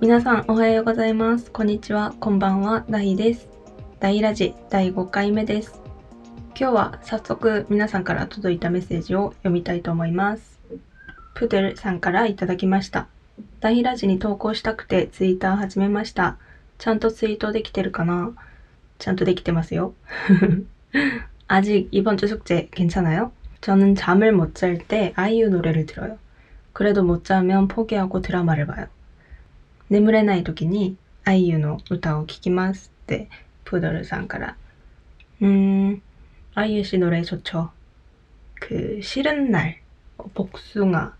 皆さんおはようございます。こんにちは。こんばんは。ダイです。ダイラジ第5回目です。今日は早速皆さんから届いたメッセージを読みたいと思います。プデルさんからいただきました。ダイラジに投稿したくてツイッター始めました。ちゃんとツイートできてるかなちゃんとできてますよ. 아직 이번 주 숙제 괜찮아요? 저는 잠을 못 잘 때 아이유 노래를 들어요. 그래도 못 자면 포기하고 드라마를 봐요. 眠れない時に 아이유 の歌を聴きますってプードルさんから。 음, 아이유 씨 노래 좋죠. 그 싫은 날, 어, 복숭아,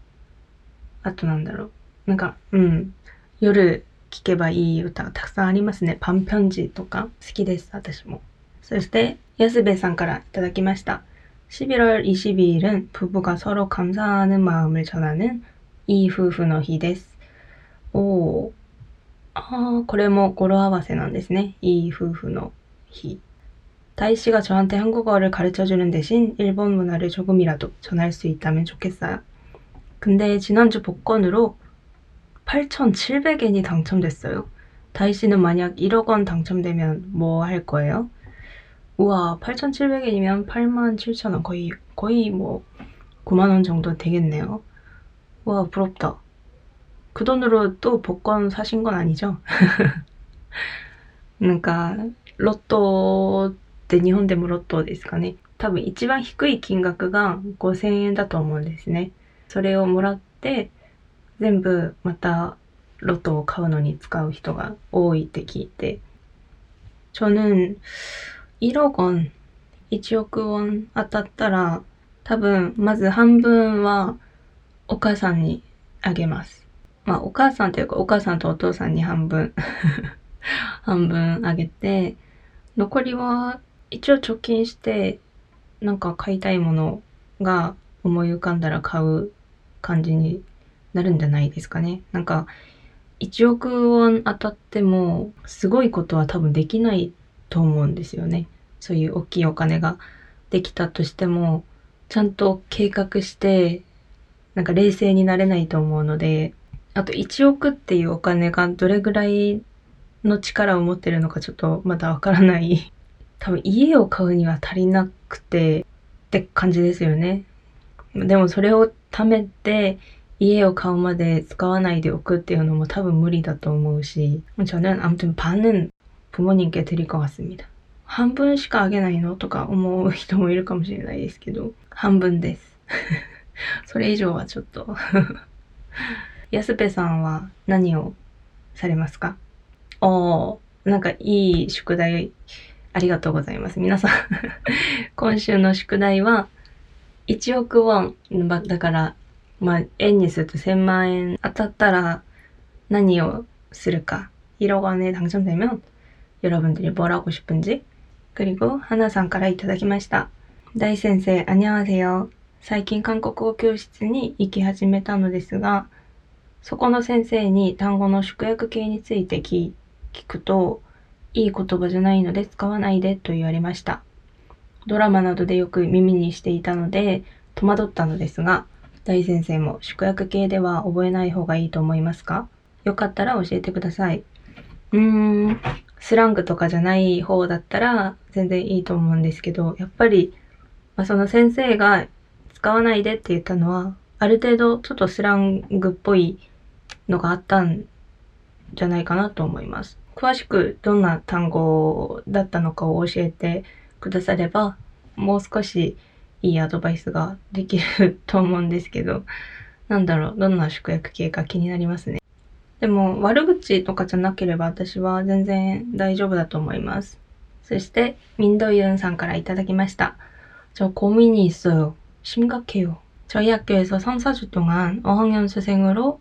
あとなんだろう。なんか、うん、夜聴けばいい歌がたくさんありますね。パンピョンジとか好きです、私も。そして、安部さんからいただきました。 11월 22일은 부부가 서로 감사하는 마음을 전하는 이夫婦の日です。 おー。ああ、これも語呂合わせなんですね。이夫婦の日. 다이 씨가 저한테 한국어를 가르쳐주는 대신 일본 문화를 조금이라도 전할 수 있다면 좋겠어요. 근데 지난주 복권으로 8,700엔이 당첨됐어요. 다이 씨는 만약 1억 원 당첨되면 뭐 할 거예요? 우와, 8,700엔이면 87,000원 거의 거의 뭐 9만 원 정도 되겠네요. 와, 부럽다. 그 돈으로 또 복권 사신 건 아니죠? なんか、ロットって日本でもロットですかね。多分一番低い金額が5000円だと思うんですね。それをもらって、全部またロトを買うのに使う人が多いって聞いて。저는 1억 원, 1億ウォン当たったら、多分まず半分はお母さんにあげます。 まあお母さんというかお母さんとお父さんに半分 半分あげて、残りは一応貯金して、なんか買いたいものが思い浮かんだら買う感じになるんじゃないですかね。なんか、1億ウォン当たっても、すごいことは多分できないと思うんですよね。そういう大きいお金ができたとしても、ちゃんと計画して、なんか冷静になれないと思うので、あと1億っていうお金がどれぐらいの力を持ってるのかちょっとまだわからない。多分家を買うには足りなくてって感じですよね。でもそれを貯めて家を買うまで使わないでおくっていうのも多分無理だと思うし、저는아무튼반은부모님께드릴것 같습니다。半分しかあげないのとか思う人もいるかもしれないですけど、半分です。それ以上はちょっと。 安部さんは何をされますかおー、なんかいい宿題ありがとうございます。皆さん今週の宿題は1億ウォン、まだから、まあ、円にすると1000万円当たったら何をするか。1억 원에 당첨되면 여러분들이 뭘 하고 싶은지 그리고 하나さんからいただきました。大先生、안녕하세요。最近韓国語教室に行き始めたのですが、 そこの先生に単語の縮約形について聞くと、いい言葉じゃないので使わないでと言われました。ドラマなどでよく耳にしていたので戸惑ったのですが、大先生も縮約形では覚えない方がいいと思いますか？よかったら教えてください。うーん、スラングとかじゃない方だったら全然いいと思うんですけど、やっぱり、まあ、その先生が使わないでって言ったのは、ある程度ちょっとスラングっぽいのがあったんじゃないかなと思います。詳しくどんな単語だったのかを教えてくだされば、もう少しいいアドバイスができると思うんですけど、なんだろう、どんな縮約形か気になりますね。でも、悪口とかじゃなければ私は全然大丈夫だと思います。そして、ミンドユンさんからいただきました。저 고민이 있어요. 심각해요. 저희 학교에서 3, 4주 동안 어학연 수생으로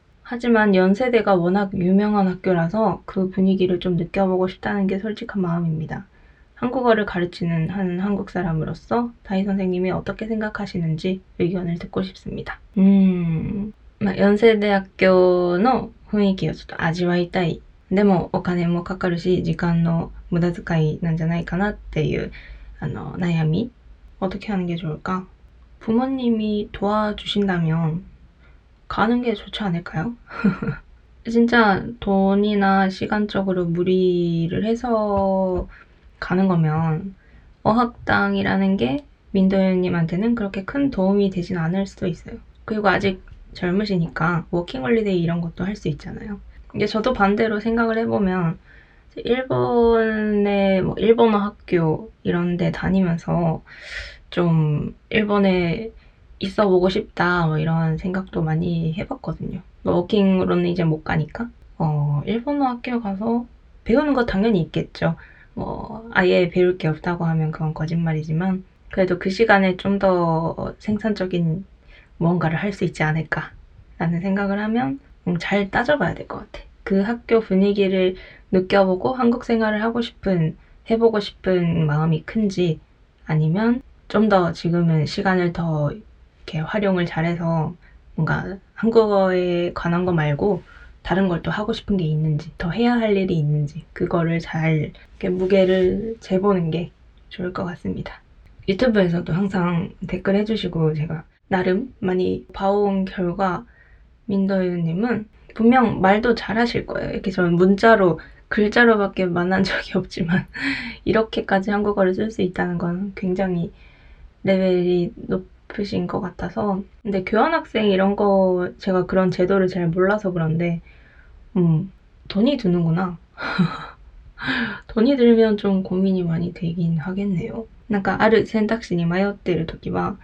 하지만 연세대가 워낙 유명한 학교라서 그 분위기를 좀 느껴보고 싶다는 게 솔직한 마음입니다. 한국어를 가르치는 한 한국 사람으로서 다희 선생님이 어떻게 생각하시는지 의견을 듣고 싶습니다. 음, まあ、4世で학교の雰囲気をちょっと味わいたい。でもお金もかかるし、時間の無駄遣いなんじゃないかなっていう、あの、悩み。어떻게하는게 좋을까? 부모님이 도와주신다면 가는 게 좋지 않을까요? 진짜 돈이나 시간적으로 무리를 해서 가는 거면 어학당이라는 게 민도현님한테는 그렇게 큰 도움이 되진 않을 수도 있어요. 그리고 아직 젊으시니까 워킹홀리데이 이런 것도 할 수 있잖아요. 이게 저도 반대로 생각을 해보면 일본의 뭐 일본어 학교 이런 데 다니면서 좀 일본에 있어 보고 싶다 뭐 이런 생각도 많이 해봤거든요. 뭐 워킹으로는 이제 못 가니까 어 일본어 학교 가서 배우는 거 당연히 있겠죠. 뭐 아예 배울 게 없다고 하면 그건 거짓말이지만 그래도 그 시간에 좀 더 생산적인 무언가를 할 수 있지 않을까라는 생각을 하면 음, 잘 따져봐야 될 것 같아. 그 학교 분위기를 느껴보고 한국 생활을 하고 싶은 해보고 싶은 마음이 큰지 아니면 좀 더 지금은 시간을 더 이렇게 활용을 잘해서 뭔가 한국어에 관한 거 말고 다른 걸 또 하고 싶은 게 있는지, 더 해야 할 일이 있는지, 그거를 잘 무게를 재보는 게 좋을 것 같습니다. 유튜브에서도 항상 댓글 해주시고 제가 나름 많이 봐온 결과 민더유님은 분명 말도 잘하실 거예요. 이렇게 저는 문자로 글자로밖에 만난 적이 없지만 이렇게까지 한국어를 쓸 수 있다는 건 굉장히 레벨이 높 으신 것 같아서 근데 교환학생 이런 거 제가 그런 제도를 잘 몰라서 그런데 음 돈이 드는구나 돈이 들면 좀 고민이 많이 되긴 하겠네요 なんかある選択肢に迷っている時は、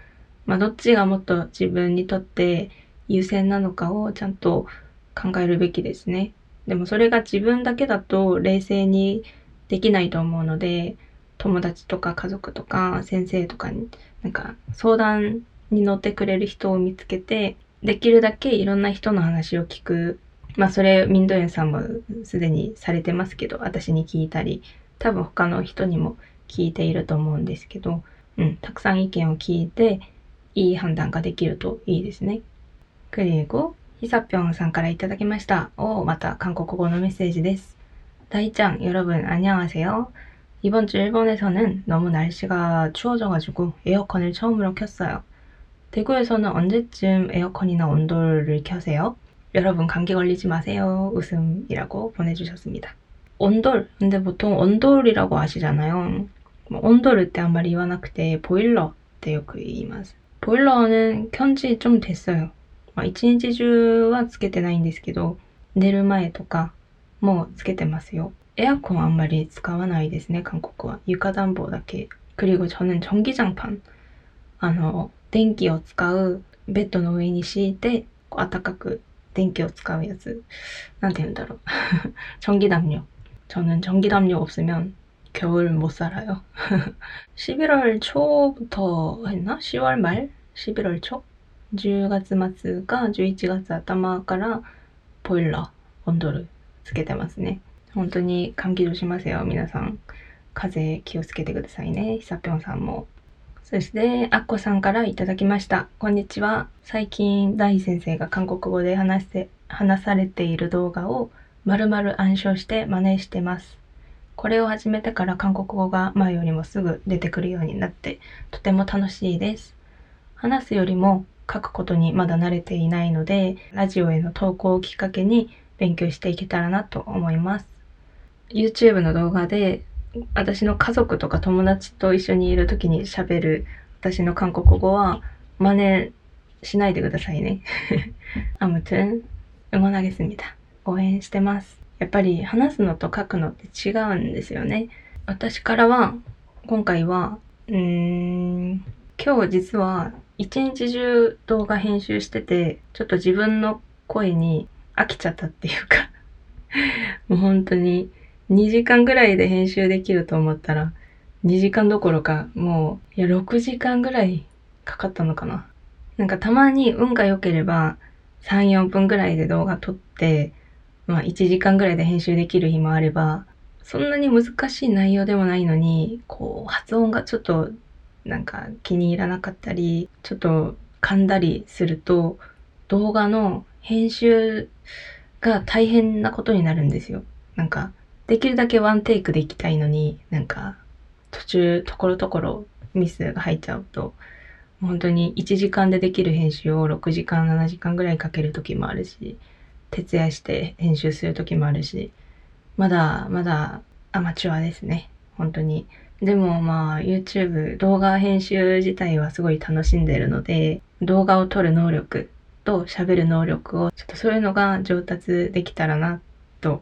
まあ、どっちがもっと自分にとって優先なのかをちゃんと考えるべきですね。でもそれが自分だけだと冷静にできないと思うので、友達とか家族とか先生とかに なんか相談に乗ってくれる人を見つけて、できるだけいろんな人の話を聞く。まあそれ、ミンドエンさんもすでにされてますけど、私に聞いたり、多分他の人にも聞いていると思うんですけど、うん、たくさん意見を聞いて、いい判断ができるといいですね。그리고ヒサピョンさんからいただきました。おまた韓国語のメッセージです。大ちゃん、여러분안녕하세요 이번 주 일본에서는 너무 날씨가 추워져가지고 에어컨을 처음으로 켰어요. 대구에서는 언제쯤 에어컨이나 온돌을 켜세요? 여러분 감기 걸리지 마세요. 웃음이라고 보내주셨습니다. 온돌. 근데 보통 온돌이라고 아시잖아요. 温度るってあんまり言わなくて、ボイラーってよく言います。ボイラー는켠지 좀 됐어요. まあ、一日中はつけてないんですけど、寝る前とかもつけてますよ。 에어컨 あんまり使わないですね、韓国は。床暖房だけ。그리고 저는 전기장판. あの、電気を使う、ベッドの上に敷いて、暖かく電気を使うやつ。なんて言うんだろう。 저는 전기담요 없으면 겨울 못 살아요. 11월 초부터 했나? 10월 말? 11월 초? 10月末か 11月 頭から 보일러 온도를 つけてますね。 本当に感激しますよ、皆さん。風邪気をつけてくださいね、ひさぴょんさんも。そして、あっこさんからいただきました。こんにちは。最近、大先生が韓国語で話して、話されている動画をまるまる暗唱して真似してます。これを始めてから韓国語が前よりもすぐ出てくるようになって、とても楽しいです。話すよりも書くことにまだ慣れていないので、ラジオへの投稿をきっかけに勉強していけたらなと思います。YouTube の動画で私の家族とか友達と一緒にいる時に喋る私の韓国語は真似しないでくださいね。아무튼응원하겠습니다。応援してます。やっぱり話すのと書くのって違うんですよね。私からは、今回は、うーん、今日実は一日中動画編集してて、ちょっと自分の声に飽きちゃったっていうかもう本当に 2時間ぐらいで編集できると思ったら、2時間どころか、もう、いや、6時間ぐらいかかったのかな。なんかたまに運が良ければ、3、4分ぐらいで動画撮って、まあ1時間ぐらいで編集できる日もあれば、そんなに難しい内容でもないのに、こう、発音がちょっとなんか気に入らなかったり、ちょっと噛んだりすると、動画の編集が大変なことになるんですよ。なんか、できるだけワンテイクでいきたいのに、なんか、途中、ところどころミスが入っちゃうと、本当に1時間でできる編集を6時間、7時間ぐらいかける時もあるし、徹夜して編集する時もあるし、まだまだアマチュアですね。本当に。でもまあ YouTube 動画編集自体はすごい楽しんでるので動画を撮る能力と喋る能力をちょっとそういうのが上達できたらなと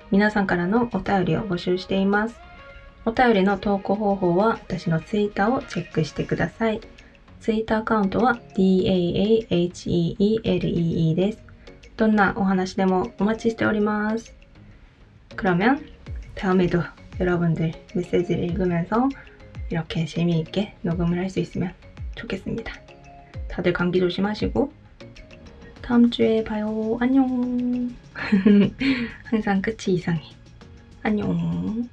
皆さんからのお便りを募集しています。お便りの投稿方法は私のツイッターをチェックしてください。ツイッターアカウントは DAAHEELEE です。どんなお話でもお待ちしております。그러면다음에도여러분들메시지를읽으면서 이렇게 재미있게 녹음을 할 수 있으면 좋겠습니다. 다들 감기 조심하시고 다음 주에 봐요. 안녕. 항상 끝이 이상해. 안녕.